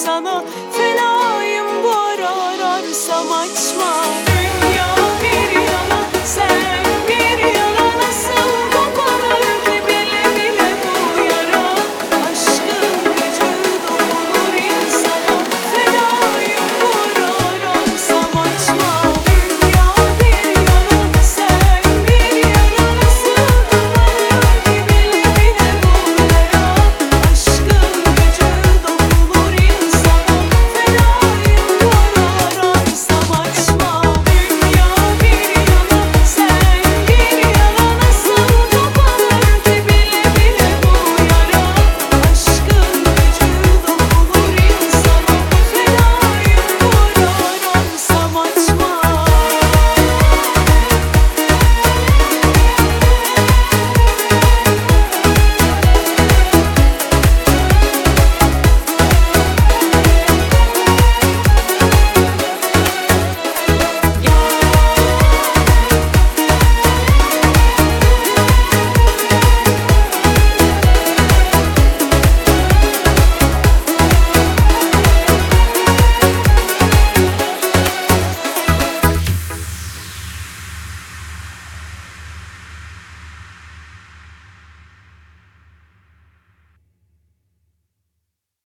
sana